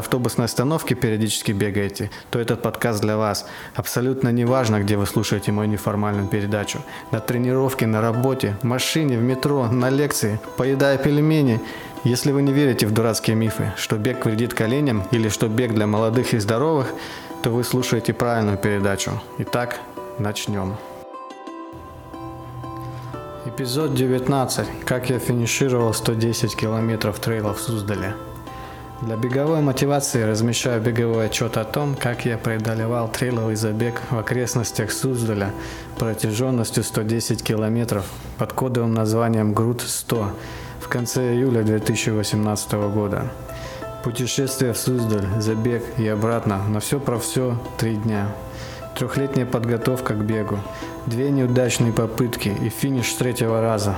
автобусной остановки периодически бегаете, то этот подкаст для вас. Абсолютно не важно, где вы слушаете мою неформальную передачу. На тренировке, на работе, в машине, в метро, на лекции, поедая пельмени. Если вы не верите в дурацкие мифы, что бег вредит коленям или что бег для молодых и здоровых, то вы слушаете правильную передачу. Итак, начнем. Эпизод 19. Как я финишировал 110 километров трейла в Суздале. Для беговой мотивации размещаю беговой отчет о том, как я преодолевал трейловый забег в окрестностях Суздаля протяженностью 110 километров под кодовым названием ГРУД-100 в конце июля 2018 года. Путешествие в Суздаль, забег и обратно, на все про все три дня. Трехлетняя подготовка к бегу, две неудачные попытки и финиш третьего раза.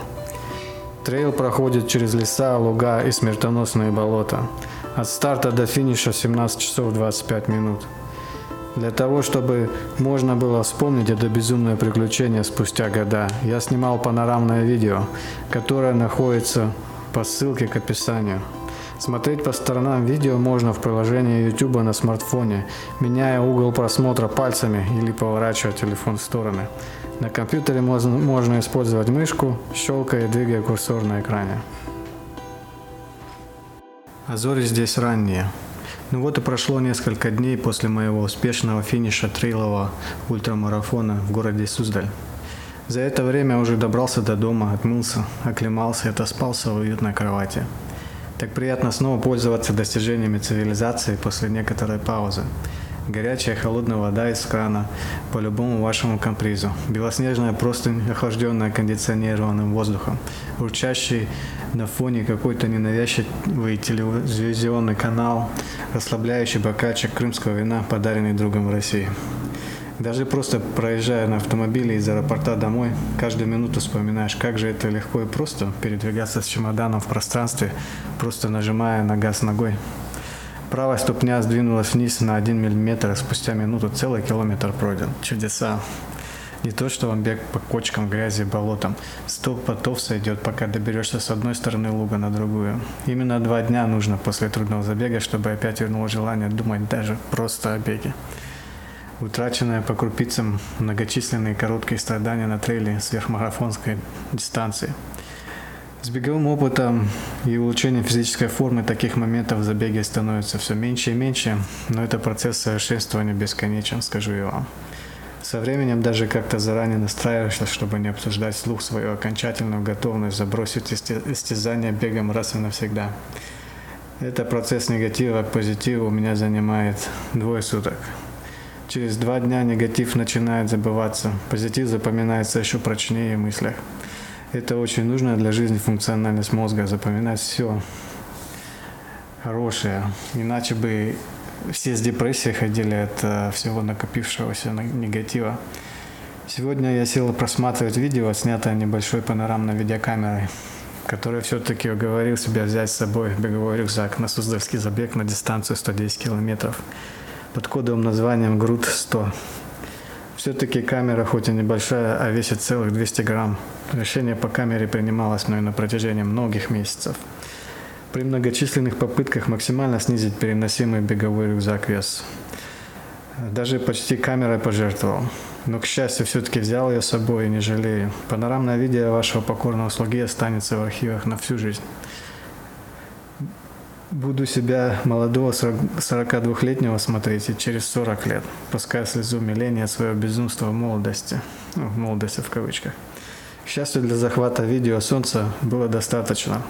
Трейл проходит через леса, луга и смертоносные болота. От старта до финиша 17 часов 25 минут. Для того, чтобы можно было вспомнить это безумное приключение спустя года, я снимал панорамное видео, которое находится по ссылке к описанию. Смотреть по сторонам видео можно в приложении YouTube на смартфоне, меняя угол просмотра пальцами или поворачивая телефон в стороны. На компьютере можно, можно использовать мышку, щелкая и двигая курсор на экране. А зори здесь ранние. Ну вот и прошло несколько дней после моего успешного финиша трейлового ультрамарафона в городе Суздаль. За это время уже добрался до дома, отмылся, оклемался и отоспался в уютной кровати. Так приятно снова пользоваться достижениями цивилизации после некоторой паузы. Горячая холодная вода из крана по любому вашему капризу. Белоснежная простынь, охлажденная кондиционированным воздухом. Урчащий на фоне какой-то ненавязчивый телевизионный канал, расслабляющий бокальчик крымского вина, подаренный другом в России. Даже просто проезжая на автомобиле из аэропорта домой, каждую минуту вспоминаешь, как же это легко и просто передвигаться с чемоданом в пространстве, просто нажимая на газ ногой. Правая ступня сдвинулась вниз на 1 мм, спустя минуту целый километр пройден. Чудеса. Не то, что вам бег по кочкам, грязи, болотам. Сто потов сойдет, пока доберешься с одной стороны луга на другую. Именно два дня нужно после трудного забега, чтобы опять вернуло желание думать даже просто о беге. Утраченное по крупицам многочисленные короткие страдания на трейле сверхмарафонской дистанции – с беговым опытом и улучшением физической формы таких моментов в забеге становится все меньше и меньше, но это процесс совершенствования бесконечен, скажу я вам. Со временем даже как-то заранее настраиваешься, чтобы не обсуждать вслух свою окончательную готовность забросить истязание бегом раз и навсегда. Это процесс негатива к позитиву у меня занимает двое суток. Через два дня негатив начинает забываться, позитив запоминается еще прочнее в мыслях. Это очень нужно для жизни функциональность мозга, запоминать все хорошее. Иначе бы все с депрессией ходили от э, всего накопившегося негатива. Сегодня я сел просматривать видео, снятое небольшой панорамной видеокамерой, который все-таки уговорил себя взять с собой беговой рюкзак на Суздальский забег на дистанцию 110 километров под кодовым названием ГРУД 100. Все-таки камера хоть и небольшая, а весит целых 200 грамм. Решение по камере принималось мной на протяжении многих месяцев. При многочисленных попытках максимально снизить переносимый беговой рюкзак вес. Даже почти камерой пожертвовал. Но, к счастью, все-таки взял ее с собой и не жалею. Панорамное видео вашего покорного слуги останется в архивах на всю жизнь. Буду себя молодого 42-летнего смотреть и через 40 лет, пускай слезу умиления своего безумства в молодости. Ну, в молодости в кавычках. К счастью для захвата видео солнца было достаточно.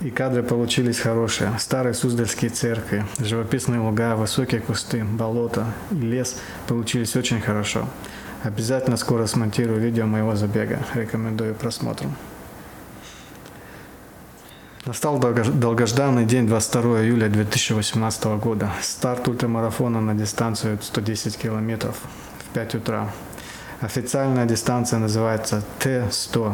И кадры получились хорошие. Старые Суздальские церкви, живописные луга, высокие кусты, болото и лес получились очень хорошо. Обязательно скоро смонтирую видео моего забега. Рекомендую просмотру. Настал долгожданный день 22 июля 2018 года. Старт ультрамарафона на дистанцию 110 километров в 5 утра. Официальная дистанция называется Т-100.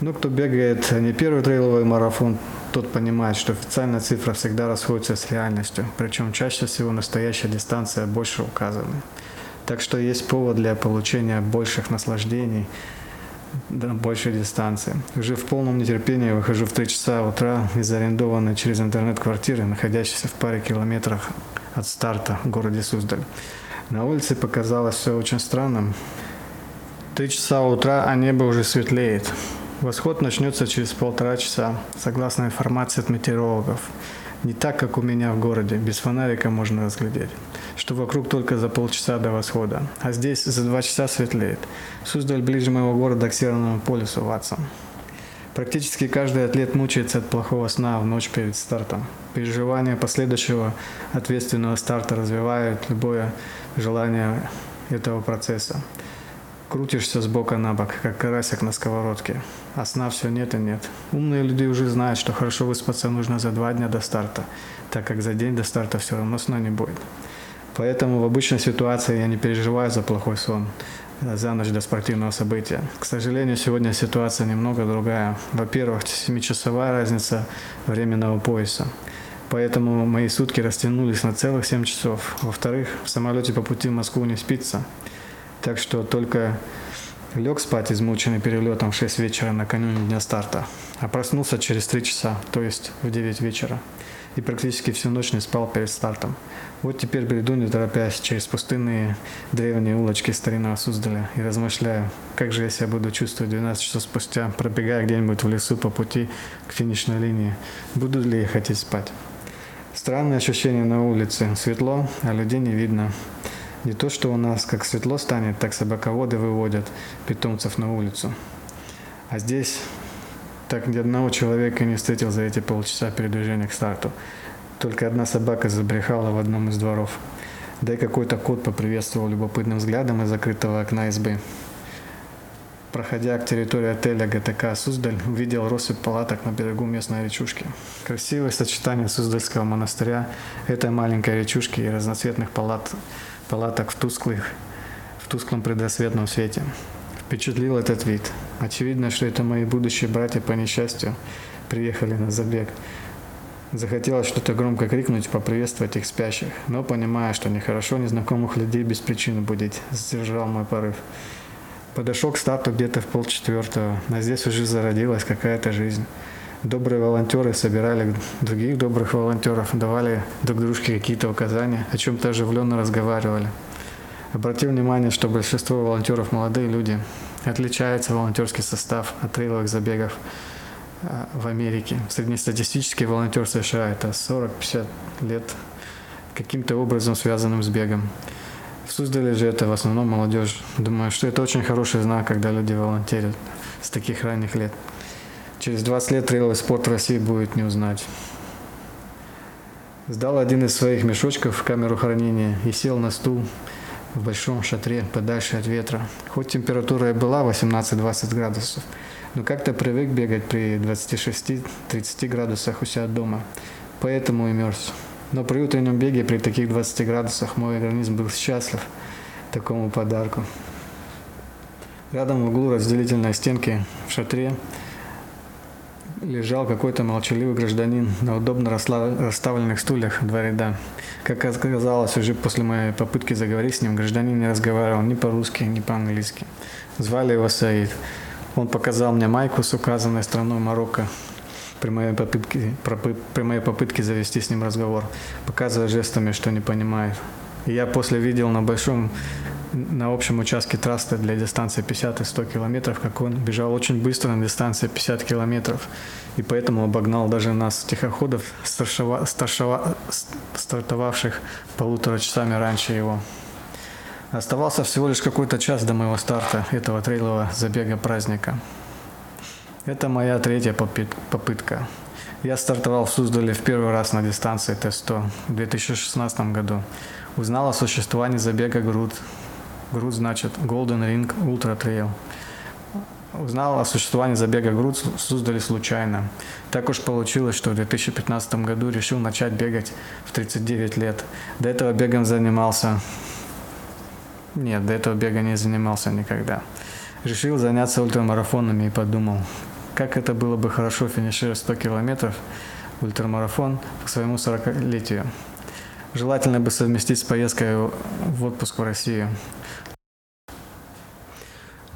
Ну, кто бегает не первый трейловый марафон, тот понимает, что официальная цифра всегда расходится с реальностью. Причем чаще всего настоящая дистанция больше указана. Так что есть повод для получения больших наслаждений – на большей дистанции. Уже в полном нетерпении выхожу в 3 часа утра из арендованной через интернет квартиры, находящейся в паре километрах от старта в городе Суздаль. На улице показалось все очень странным. Три часа утра, а небо уже светлеет. Восход начнется через полтора часа, согласно информации от метеорологов. Не так, как у меня в городе, без фонарика можно разглядеть, что вокруг только за полчаса до восхода, а здесь за два часа светлеет. Суздаль ближе моего города к Северному полюсу, Ватсон. Практически каждый атлет мучается от плохого сна в ночь перед стартом. Переживания последующего ответственного старта развивают любое желание этого процесса. Крутишься с бока на бок, как карасик на сковородке, а сна все нет и нет. Умные люди уже знают, что хорошо выспаться нужно за два дня до старта, так как за день до старта все равно сна не будет. Поэтому в обычной ситуации я не переживаю за плохой сон, за ночь до спортивного события. К сожалению, сегодня ситуация немного другая. Во-первых, 7-часовая разница временного пояса. Поэтому мои сутки растянулись на целых 7 часов. Во-вторых, в самолете по пути в Москву не спится. Так что только лег спать измученный перелетом в 6 вечера накануне дня старта, а проснулся через 3 часа, то есть в 9 вечера. И практически всю ночь не спал перед стартом. Вот теперь бреду, не торопясь, через пустынные древние улочки старинного Суздаля и размышляю, как же я себя буду чувствовать 12 часов спустя, пробегая где-нибудь в лесу по пути к финишной линии. Буду ли я хотеть спать? Странное ощущение на улице. Светло, а людей не видно. Не то, что у нас как светло станет, так собаководы выводят питомцев на улицу. А здесь так ни одного человека не встретил за эти полчаса передвижения к старту. Только одна собака забрехала в одном из дворов. Да и какой-то кот поприветствовал любопытным взглядом из закрытого окна избы. Проходя к территории отеля ГТК «Суздаль», увидел россыпь палаток на берегу местной речушки. Красивое сочетание Суздальского монастыря, этой маленькой речушки и разноцветных палат палаток в, тусклых, в тусклом предрассветном свете. Впечатлил этот вид. Очевидно, что это мои будущие братья по несчастью приехали на забег. Захотелось что-то громко крикнуть, поприветствовать их спящих, но понимая, что нехорошо незнакомых людей без причины будить, сдержал мой порыв. Подошел к старту где-то в полчетвертого, а здесь уже зародилась какая-то жизнь. Добрые волонтеры собирали других добрых волонтеров, давали друг дружке какие-то указания, о чем-то оживленно разговаривали. Обратил внимание, что большинство волонтеров молодые люди. Отличается волонтерский состав от трейловых забегов а, в Америке. Среднестатистический волонтер США это 40-50 лет, каким-то образом связанным с бегом. В Суздале же это в основном молодежь. Думаю, что это очень хороший знак, когда люди волонтерят с таких ранних лет. Через 20 лет трейловый спорт России будет не узнать. Сдал один из своих мешочков в камеру хранения и сел на стул в большом шатре, подальше от ветра. Хоть температура и была 18-20 градусов, но как-то привык бегать при 26-30 градусах у себя дома, поэтому и мерз. Но при утреннем беге при таких 20 градусах мой организм был счастлив такому подарку. Рядом в углу разделительной стенки в шатре лежал какой-то молчаливый гражданин на удобно расставленных стульях два ряда. Как оказалось, уже после моей попытки заговорить с ним, гражданин не разговаривал ни по-русски, ни по-английски. Звали его Саид. Он показал мне майку с указанной страной Марокко при моей попытке, при моей попытке завести с ним разговор, показывая жестами, что не понимает. И я после видел на большом на общем участке трассы для дистанции 50 и 100 километров, как он бежал очень быстро на дистанции 50 километров, и поэтому обогнал даже нас, тихоходов, старшова, старшова, стартовавших полутора часами раньше его. Оставался всего лишь какой-то час до моего старта этого трейлового забега праздника. Это моя третья попытка. Я стартовал в Суздале в первый раз на дистанции Т-100 в 2016 году. Узнал о существовании забега Груд Груз значит Golden Ring Ultra Trail. Узнал о существовании забега груд в Суздале случайно. Так уж получилось, что в 2015 году решил начать бегать в 39 лет. До этого бегом занимался... Нет, до этого бега не занимался никогда. Решил заняться ультрамарафонами и подумал, как это было бы хорошо финишировать 100 километров ультрамарафон к своему 40-летию. Желательно бы совместить с поездкой в отпуск в Россию.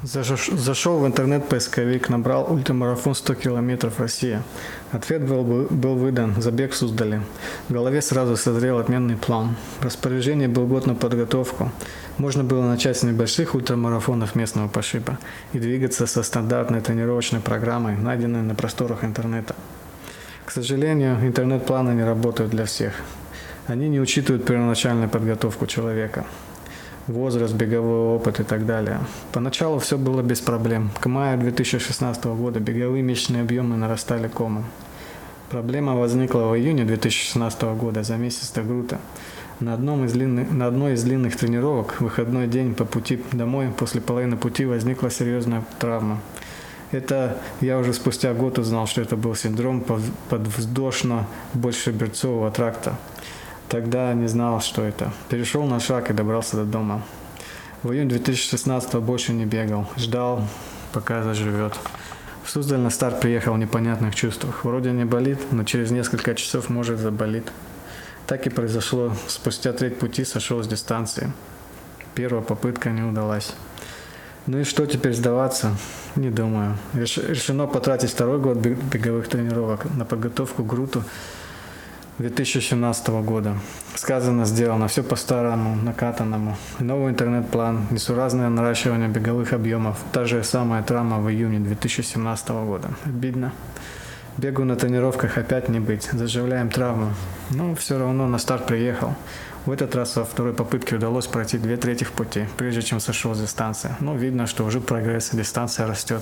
Зашел в интернет-поисковик, набрал ультрамарафон 100 километров Россия. Ответ был, был выдан, забег в Суздале. В голове сразу созрел отменный план. В распоряжении был год на подготовку. Можно было начать с небольших ультрамарафонов местного пошиба и двигаться со стандартной тренировочной программой, найденной на просторах интернета. К сожалению, интернет-планы не работают для всех. Они не учитывают первоначальную подготовку человека – возраст, беговой опыт и так далее. Поначалу все было без проблем. К маю 2016 года беговые месячные объемы нарастали комом. Проблема возникла в июне 2016 года, за месяц до Грута. На, одном из длинных, на одной из длинных тренировок, выходной день по пути домой, после половины пути возникла серьезная травма. Это я уже спустя год узнал, что это был синдром подвздошно-большеберцового тракта. Тогда не знал, что это. Перешел на шаг и добрался до дома. В июне 2016 больше не бегал. Ждал, пока заживет. В Суздаль на старт приехал в непонятных чувствах. Вроде не болит, но через несколько часов может заболит. Так и произошло. Спустя треть пути сошел с дистанции. Первая попытка не удалась. Ну и что теперь сдаваться? Не думаю. Решено потратить второй год беговых тренировок на подготовку к Груту 2017 года. Сказано, сделано, все по-старому, накатанному. Новый интернет-план, несуразное наращивание беговых объемов. Та же самая травма в июне 2017 года. Обидно. Бегу на тренировках опять не быть. Заживляем травму. Но все равно на старт приехал. В этот раз во второй попытке удалось пройти две трети пути, прежде чем сошел с дистанции. Ну, видно, что уже прогресс, дистанция растет.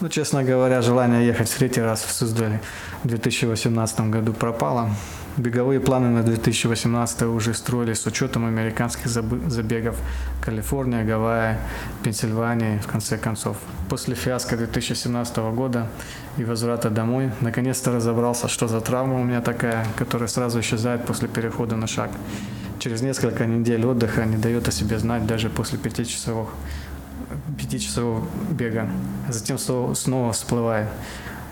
Ну, честно говоря, желание ехать в третий раз в Суздале в 2018 году пропало. Беговые планы на 2018 уже строились с учетом американских забегов Калифорния, Гавайи, Пенсильвания, в конце концов. После фиаско 2017 года и возврата домой, наконец-то разобрался, что за травма у меня такая, которая сразу исчезает после перехода на шаг. Через несколько недель отдыха не дает о себе знать даже после пятичасовых пятичасового бега, затем снова всплывает.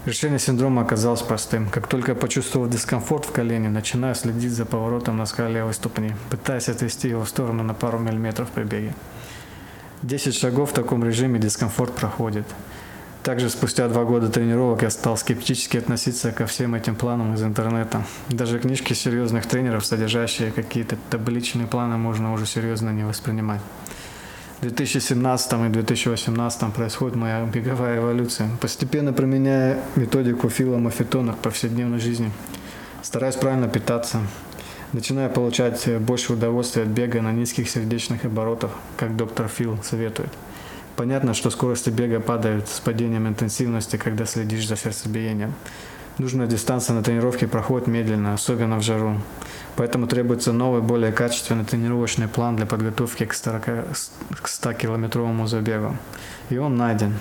Решение синдрома оказалось простым. Как только почувствовал дискомфорт в колене, начинаю следить за поворотом носка левой ступни, пытаясь отвести его в сторону на пару миллиметров при беге. 10 шагов в таком режиме дискомфорт проходит. Также спустя два года тренировок я стал скептически относиться ко всем этим планам из интернета. Даже книжки серьезных тренеров, содержащие какие-то табличные планы, можно уже серьезно не воспринимать. В 2017 и 2018 происходит моя беговая эволюция. Постепенно применяя методику Фила Мафетона к повседневной жизни. Стараюсь правильно питаться. Начинаю получать больше удовольствия от бега на низких сердечных оборотах, как доктор Фил советует. Понятно, что скорости бега падают с падением интенсивности, когда следишь за сердцебиением. Нужная дистанция на тренировке проходит медленно, особенно в жару. Поэтому требуется новый, более качественный тренировочный план для подготовки к 100-километровому забегу. И он найден.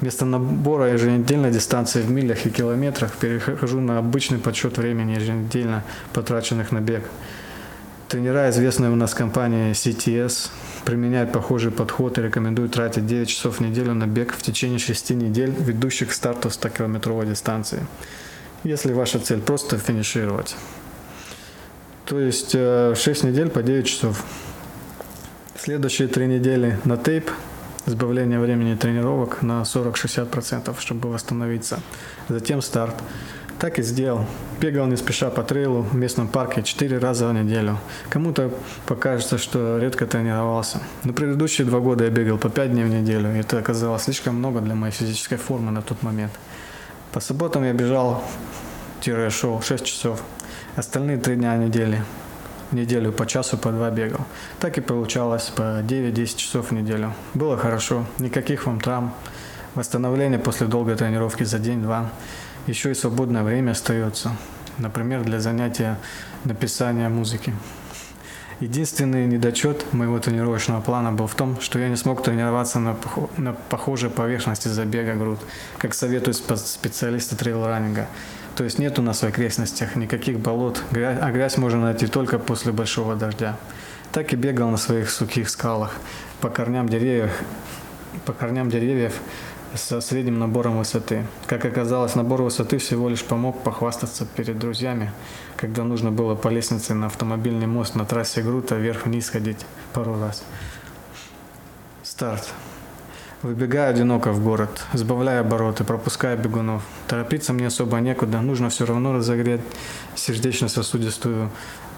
Вместо набора еженедельной дистанции в милях и километрах перехожу на обычный подсчет времени еженедельно потраченных на бег. Тренера, известные у нас компании CTS, применяют похожий подход и рекомендуют тратить 9 часов в неделю на бег в течение 6 недель, ведущих к старту 100-километровой дистанции. Если ваша цель просто финишировать. То есть 6 э, недель по 9 часов. Следующие 3 недели на тейп, сбавление времени тренировок на 40-60%, чтобы восстановиться. Затем старт. Так и сделал. Бегал не спеша по трейлу в местном парке 4 раза в неделю. Кому-то покажется, что редко тренировался. На предыдущие два года я бегал по 5 дней в неделю. И это оказалось слишком много для моей физической формы на тот момент. По субботам я бежал-шел 6 часов. Остальные три дня недели в неделю по часу, по два бегал. Так и получалось по 9-10 часов в неделю. Было хорошо, никаких вам травм, восстановление после долгой тренировки за день-два. Еще и свободное время остается, например, для занятия написания музыки. Единственный недочет моего тренировочного плана был в том, что я не смог тренироваться на, на похожей поверхности забега груд, как советуют специалисты трейл-раннинга. То есть нет у нас в окрестностях никаких болот, а грязь можно найти только после большого дождя. Так и бегал на своих сухих скалах, по корням деревьев, по корням деревьев со средним набором высоты. Как оказалось, набор высоты всего лишь помог похвастаться перед друзьями, когда нужно было по лестнице на автомобильный мост на трассе Грута вверх-вниз ходить пару раз. Старт. Выбегаю одиноко в город, сбавляя обороты, пропуская бегунов. Торопиться мне особо некуда, нужно все равно разогреть сердечно-сосудистую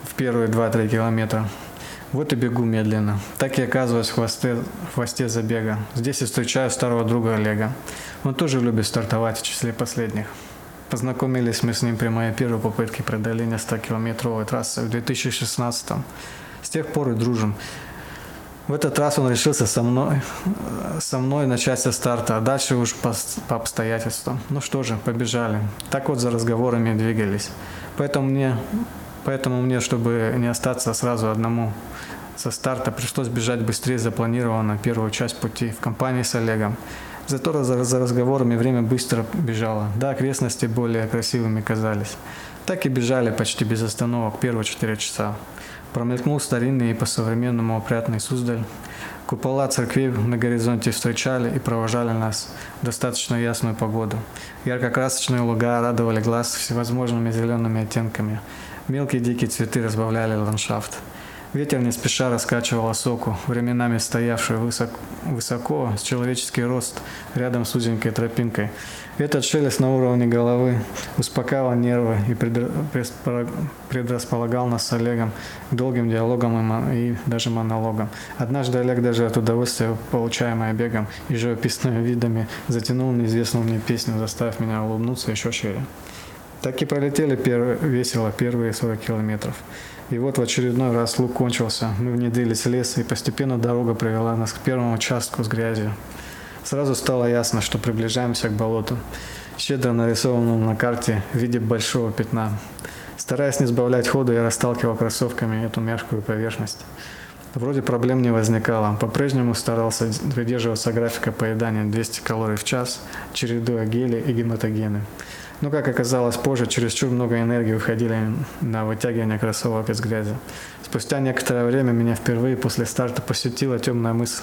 в первые 2-3 километра. Вот и бегу медленно. Так и оказываюсь в хвосте, в хвосте забега. Здесь и встречаю старого друга Олега. Он тоже любит стартовать в числе последних. Познакомились мы с ним при моей первой попытке преодоления 100-километровой трассы в 2016 -м. С тех пор и дружим. В этот раз он решился со мной, со мной начать со старта, а дальше уж по, по обстоятельствам. Ну что же, побежали. Так вот за разговорами двигались. Поэтому мне Поэтому мне, чтобы не остаться сразу одному со старта, пришлось бежать быстрее запланированно первую часть пути в компании с Олегом. Зато за, разговорами время быстро бежало. Да, окрестности более красивыми казались. Так и бежали почти без остановок первые четыре часа. Промелькнул старинный и по-современному опрятный Суздаль. Купола церквей на горизонте встречали и провожали нас в достаточно ясную погоду. Ярко-красочные луга радовали глаз всевозможными зелеными оттенками – Мелкие дикие цветы разбавляли ландшафт. Ветер не спеша раскачивал осоку, временами стоявшую высоко, высоко, с человеческий рост, рядом с узенькой тропинкой. Этот шелест на уровне головы успокаивал нервы и предрасполагал нас с Олегом к долгим диалогам и, и даже монологам. Однажды Олег даже от удовольствия, получаемое бегом и живописными видами, затянул неизвестную мне песню, заставив меня улыбнуться еще шире. Так и пролетели пер... весело первые 40 километров. И вот в очередной раз лук кончился. Мы внедрились в лес, и постепенно дорога привела нас к первому участку с грязью. Сразу стало ясно, что приближаемся к болоту, щедро нарисованному на карте в виде большого пятна. Стараясь не сбавлять хода, я расталкивал кроссовками эту мягкую поверхность. Вроде проблем не возникало. По-прежнему старался придерживаться графика поедания 200 калорий в час, чередуя гели и гематогены. Но, как оказалось позже, чересчур много энергии уходили на вытягивание кроссовок из грязи. Спустя некоторое время меня впервые после старта посетила темная мысль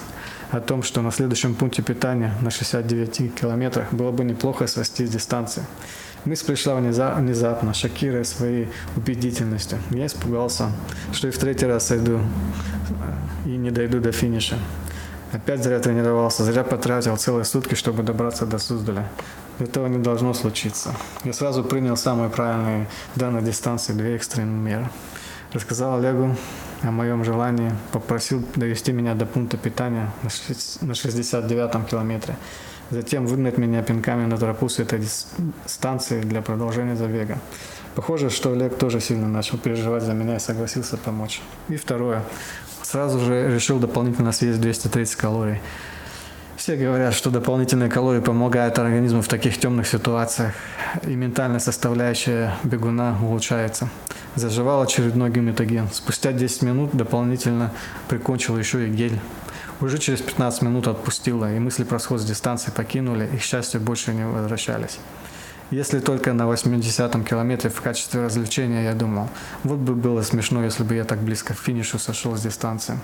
о том, что на следующем пункте питания на 69 километрах было бы неплохо свести с дистанции. Мысль пришла внезапно, шокируя своей убедительностью. Я испугался, что и в третий раз сойду и не дойду до финиша. Опять зря тренировался, зря потратил целые сутки, чтобы добраться до Суздаля. Этого не должно случиться. Я сразу принял самые правильные данной дистанции две экстренные меры. Рассказал Олегу о моем желании, попросил довести меня до пункта питания на 69-м километре. Затем выгнать меня пинками на тропу с этой станции для продолжения забега. Похоже, что Олег тоже сильно начал переживать за меня и согласился помочь. И второе. Сразу же решил дополнительно съесть 230 калорий. Все говорят, что дополнительные калории помогают организму в таких темных ситуациях, и ментальная составляющая бегуна улучшается. Заживал очередной гематоген. Спустя 10 минут дополнительно прикончил еще и гель. Уже через 15 минут отпустила, и мысли про сход с дистанции покинули, и, к счастью, больше не возвращались. Если только на 80-м километре в качестве развлечения я думал, вот бы было смешно, если бы я так близко к финишу сошел с дистанции.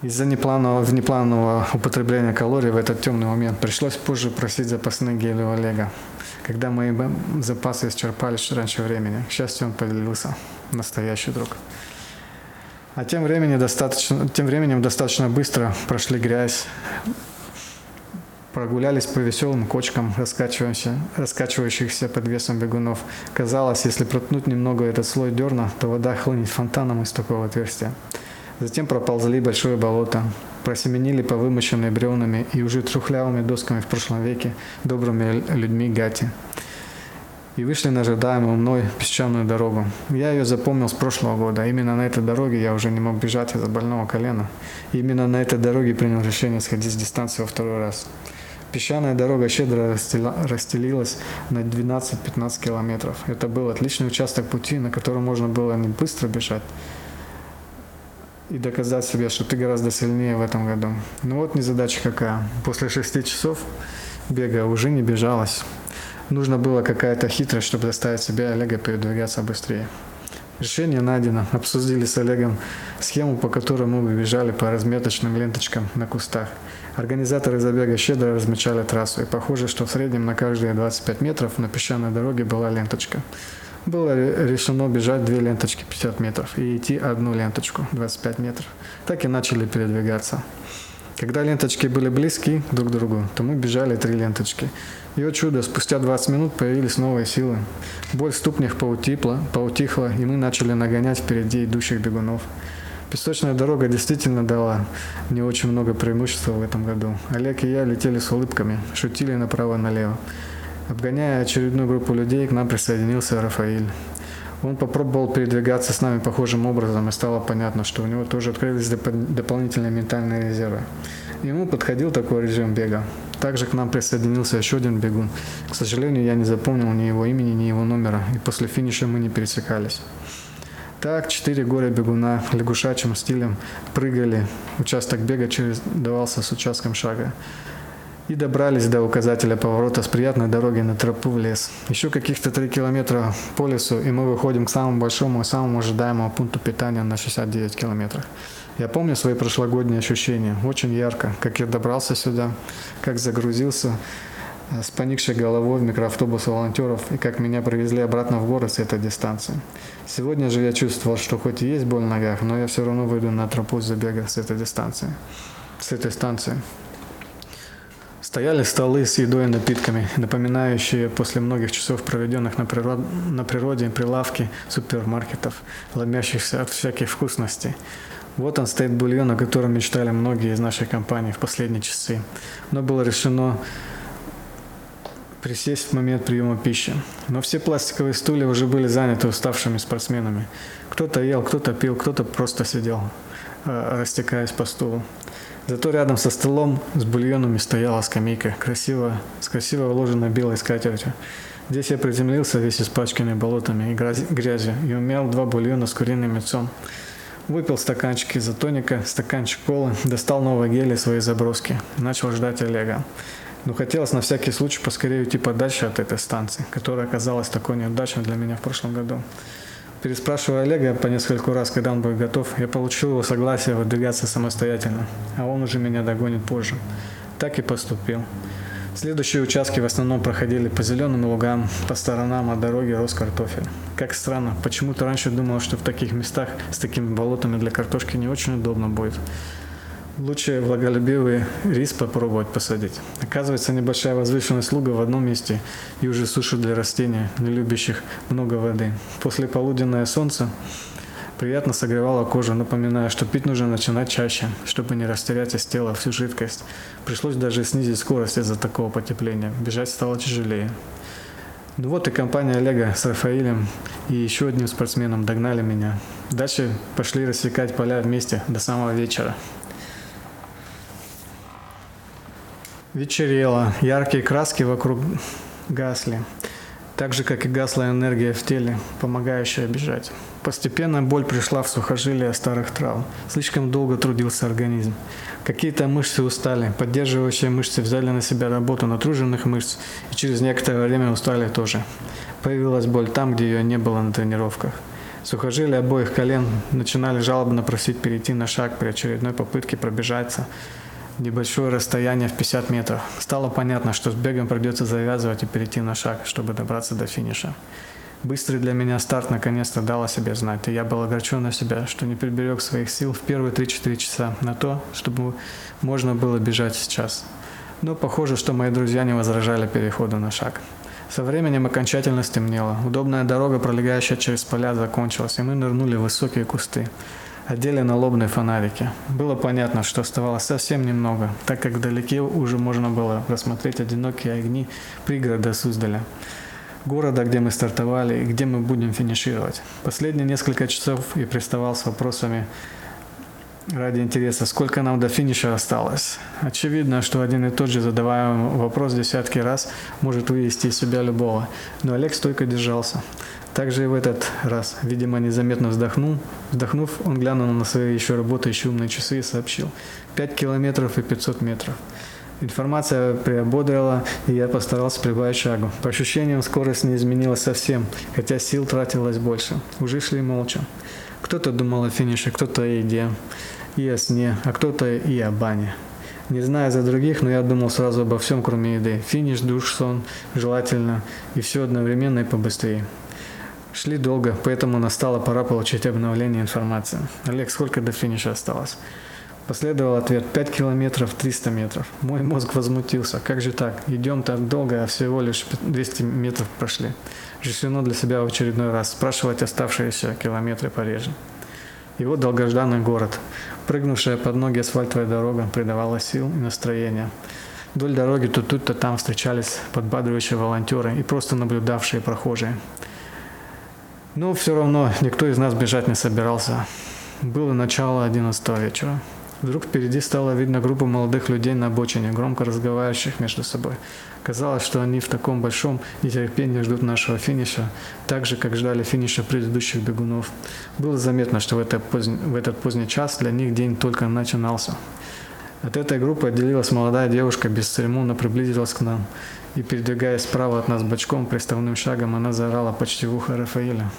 Из-за непланового, внепланового употребления калорий в этот темный момент пришлось позже просить запасные гели у Олега, когда мои запасы исчерпались раньше времени. К счастью, он поделился. Настоящий друг. А тем временем достаточно, тем временем достаточно быстро прошли грязь, прогулялись по веселым кочкам, раскачивающихся под весом бегунов. Казалось, если проткнуть немного этот слой дерна, то вода хлынет фонтаном из такого отверстия. Затем проползли большое болото, просеменили по вымощенной бревнами и уже трухлявыми досками в прошлом веке добрыми людьми Гати. И вышли на ожидаемую мной песчаную дорогу. Я ее запомнил с прошлого года. Именно на этой дороге я уже не мог бежать из-за больного колена. И именно на этой дороге принял решение сходить с дистанции во второй раз. Песчаная дорога щедро расстелилась на 12-15 километров. Это был отличный участок пути, на котором можно было не быстро бежать, и доказать себе, что ты гораздо сильнее в этом году. Ну вот не задача какая. После шести часов бега уже не бежалось. Нужно было какая-то хитрость, чтобы заставить себя Олега передвигаться быстрее. Решение найдено. Обсудили с Олегом схему, по которой мы бежали по разметочным ленточкам на кустах. Организаторы забега щедро размечали трассу, и похоже, что в среднем на каждые 25 метров на песчаной дороге была ленточка. Было решено бежать две ленточки 50 метров и идти одну ленточку 25 метров. Так и начали передвигаться. Когда ленточки были близки друг к другу, то мы бежали три ленточки. И вот чудо, спустя 20 минут появились новые силы. Боль в ступнях поутихла, поутихла, и мы начали нагонять впереди идущих бегунов. Песочная дорога действительно дала не очень много преимуществ в этом году. Олег и я летели с улыбками, шутили направо и налево. Обгоняя очередную группу людей, к нам присоединился Рафаиль. Он попробовал передвигаться с нами похожим образом, и стало понятно, что у него тоже открылись доп- дополнительные ментальные резервы. Ему подходил такой режим бега. Также к нам присоединился еще один бегун. К сожалению, я не запомнил ни его имени, ни его номера, и после финиша мы не пересекались. Так, четыре горя бегуна лягушачьим стилем прыгали. Участок бега через давался с участком шага. И добрались до указателя поворота с приятной дороги на тропу в лес. Еще каких-то три километра по лесу, и мы выходим к самому большому и самому ожидаемому пункту питания на 69 километров. Я помню свои прошлогодние ощущения, очень ярко, как я добрался сюда, как загрузился э, с поникшей головой в микроавтобус волонтеров и как меня привезли обратно в город с этой дистанции. Сегодня же я чувствовал, что хоть и есть боль в ногах, но я все равно выйду на тропу забега с этой дистанции, с этой станции. Стояли столы с едой и напитками, напоминающие после многих часов, проведенных на, природ... на природе, прилавки супермаркетов, ломящихся от всяких вкусностей. Вот он стоит бульон, о котором мечтали многие из нашей компании в последние часы. Но было решено присесть в момент приема пищи. Но все пластиковые стулья уже были заняты уставшими спортсменами. Кто-то ел, кто-то пил, кто-то просто сидел, э, растекаясь по стулу. Зато рядом со столом с бульонами стояла скамейка, красиво, с красиво уложенной белой скатертью. Здесь я приземлился, весь испачканный болотами и грязью, и умел два бульона с куриным мясом. Выпил стаканчик изотоника, стаканчик колы, достал новые гели свои заброски. Начал ждать Олега. Но хотелось на всякий случай поскорее уйти подальше от этой станции, которая оказалась такой неудачной для меня в прошлом году. Переспрашивая Олега по нескольку раз, когда он будет готов, я получил его согласие выдвигаться самостоятельно, а он уже меня догонит позже. Так и поступил. Следующие участки в основном проходили по зеленым лугам, по сторонам от дороги рос картофель. Как странно, почему-то раньше думал, что в таких местах с такими болотами для картошки не очень удобно будет. Лучше влаголюбивый рис попробовать посадить. Оказывается, небольшая возвышенность луга в одном месте и уже сушит для растений, не любящих много воды. После полуденное солнце приятно согревало кожу, напоминая, что пить нужно начинать чаще, чтобы не растерять из тела всю жидкость. Пришлось даже снизить скорость из-за такого потепления. Бежать стало тяжелее. Ну вот и компания Олега с Рафаилем и еще одним спортсменом догнали меня. Дальше пошли рассекать поля вместе до самого вечера. Вечерело, яркие краски вокруг гасли, так же, как и гасла энергия в теле, помогающая бежать. Постепенно боль пришла в сухожилия старых травм. Слишком долго трудился организм. Какие-то мышцы устали, поддерживающие мышцы взяли на себя работу натруженных мышц и через некоторое время устали тоже. Появилась боль там, где ее не было на тренировках. Сухожилия обоих колен начинали жалобно просить перейти на шаг при очередной попытке пробежаться небольшое расстояние в 50 метров. Стало понятно, что с бегом придется завязывать и перейти на шаг, чтобы добраться до финиша. Быстрый для меня старт наконец-то дал о себе знать, и я был огорчен на себя, что не приберег своих сил в первые 3-4 часа на то, чтобы можно было бежать сейчас. Но похоже, что мои друзья не возражали переходу на шаг. Со временем окончательно стемнело. Удобная дорога, пролегающая через поля, закончилась, и мы нырнули в высокие кусты одели налобные фонарики. Было понятно, что оставалось совсем немного, так как вдалеке уже можно было рассмотреть одинокие огни пригорода Суздаля. Города, где мы стартовали и где мы будем финишировать. Последние несколько часов я приставал с вопросами ради интереса, сколько нам до финиша осталось. Очевидно, что один и тот же задаваемый вопрос десятки раз может вывести из себя любого, но Олег стойко держался. Также и в этот раз, видимо, незаметно вздохнул. Вздохнув, он глянул на свои еще работающие умные часы и сообщил. 5 километров и 500 метров. Информация приободрила, и я постарался прибавить шагу. По ощущениям, скорость не изменилась совсем, хотя сил тратилось больше. Уже шли молча. Кто-то думал о финише, кто-то о еде и о сне, а кто-то и о бане. Не знаю за других, но я думал сразу обо всем, кроме еды. Финиш, душ, сон, желательно, и все одновременно и побыстрее. Шли долго, поэтому настала пора получить обновление информации. Олег, сколько до финиша осталось? Последовал ответ 5 километров 300 метров. Мой мозг возмутился. Как же так? Идем так долго, а всего лишь 200 метров прошли. Решено для себя в очередной раз спрашивать оставшиеся километры пореже. И вот долгожданный город. Прыгнувшая под ноги асфальтовая дорога придавала сил и настроения. Вдоль дороги то тут, то там встречались подбадривающие волонтеры и просто наблюдавшие прохожие. Но все равно никто из нас бежать не собирался. Было начало 11 вечера. Вдруг впереди стало видно группу молодых людей на обочине, громко разговаривающих между собой. Казалось, что они в таком большом нетерпении ждут нашего финиша, так же, как ждали финиша предыдущих бегунов. Было заметно, что в, это поздний, в этот поздний час для них день только начинался. От этой группы отделилась молодая девушка, бесцеремонно приблизилась к нам. И, передвигаясь справа от нас бочком, приставным шагом, она заорала почти в ухо Рафаэля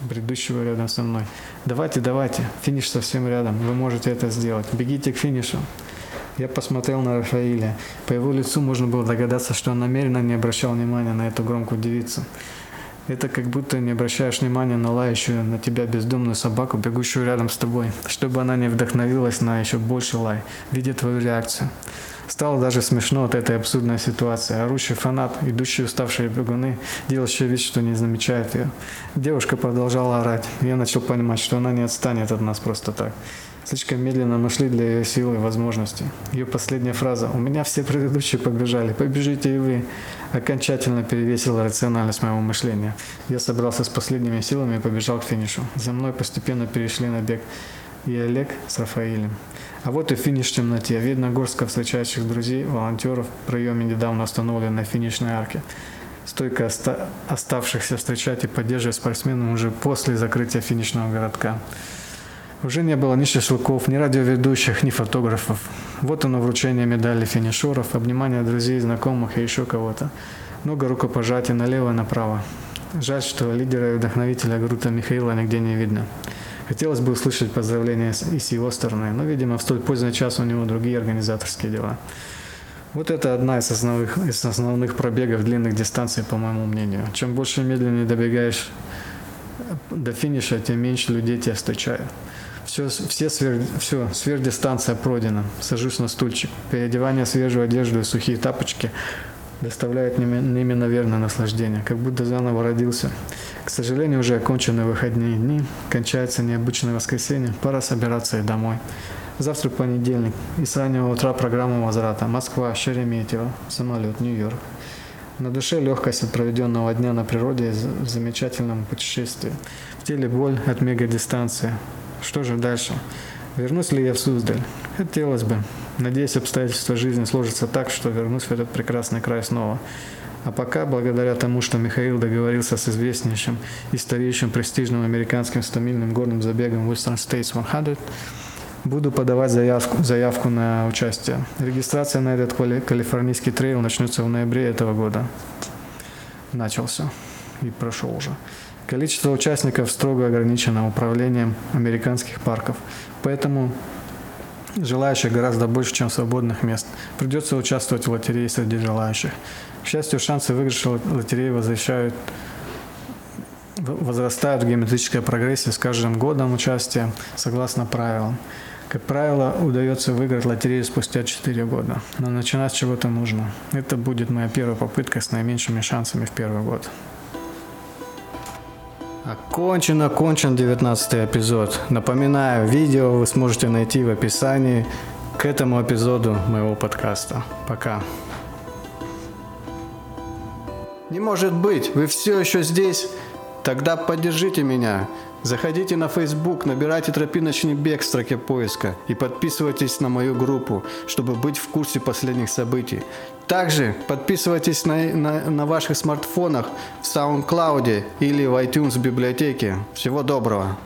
бредущего рядом со мной. Давайте, давайте, финиш совсем рядом, вы можете это сделать. Бегите к финишу. Я посмотрел на Рафаиля. По его лицу можно было догадаться, что он намеренно не обращал внимания на эту громкую девицу. Это как будто не обращаешь внимания на лающую на тебя бездомную собаку, бегущую рядом с тобой, чтобы она не вдохновилась на еще больше лай, видя твою реакцию. Стало даже смешно от этой абсурдной ситуации. Орущий фанат, идущие уставшие бегуны, делающие вид, что не замечает ее. Девушка продолжала орать. Я начал понимать, что она не отстанет от нас просто так. Слишком медленно мы шли для ее силы и возможностей. Ее последняя фраза «У меня все предыдущие побежали, побежите и вы» окончательно перевесила рациональность моего мышления. Я собрался с последними силами и побежал к финишу. За мной постепенно перешли на бег и Олег с Рафаилем. А вот и финиш в темноте. Видно горстка встречающих друзей, волонтеров в проеме недавно установленной финишной арки. Стойко оста- оставшихся встречать и поддерживать спортсменов уже после закрытия финишного городка. Уже не было ни шашлыков, ни радиоведущих, ни фотографов. Вот оно вручение медали финишеров, обнимание друзей, знакомых и еще кого-то. Много рукопожатий налево и направо. Жаль, что лидера и вдохновителя Грута Михаила нигде не видно. Хотелось бы услышать поздравления и с его стороны, но, видимо, в столь поздний час у него другие организаторские дела. Вот это одна из основных, из основных пробегов длинных дистанций, по моему мнению. Чем больше медленнее добегаешь до финиша, тем меньше людей тебя встречают. Все, все, сверх, все, сверхдистанция пройдена. Сажусь на стульчик. Переодевание свежую одежду и сухие тапочки доставляет неимоверное наслаждение, как будто заново родился. К сожалению, уже окончены выходные дни, кончается необычное воскресенье, пора собираться и домой. Завтра понедельник, и с раннего утра программа возврата. Москва, Шереметьево, самолет, Нью-Йорк. На душе легкость от проведенного дня на природе в замечательном путешествии. В теле боль от мегадистанции. Что же дальше? Вернусь ли я в Суздаль? Хотелось бы. Надеюсь, обстоятельства жизни сложатся так, что вернусь в этот прекрасный край снова. А пока, благодаря тому, что Михаил договорился с известнейшим и старейшим престижным американским стамильным горным забегом Western States 100, буду подавать заявку, заявку на участие. Регистрация на этот калифорнийский трейл начнется в ноябре этого года. Начался и прошел уже. Количество участников строго ограничено управлением американских парков, поэтому желающих гораздо больше, чем свободных мест. Придется участвовать в лотерее среди желающих. К счастью, шансы выигрыша лотереи возвращают возрастают в геометрической прогрессии с каждым годом участия, согласно правилам. Как правило, удается выиграть лотерею спустя 4 года. Но начинать с чего-то нужно. Это будет моя первая попытка с наименьшими шансами в первый год. Окончен, окончен 19 эпизод. Напоминаю, видео вы сможете найти в описании к этому эпизоду моего подкаста. Пока. Не может быть, вы все еще здесь? Тогда поддержите меня. Заходите на Facebook, набирайте «Тропиночный бег» в строке поиска и подписывайтесь на мою группу, чтобы быть в курсе последних событий. Также подписывайтесь на, на, на ваших смартфонах в SoundCloud или в iTunes библиотеке. Всего доброго!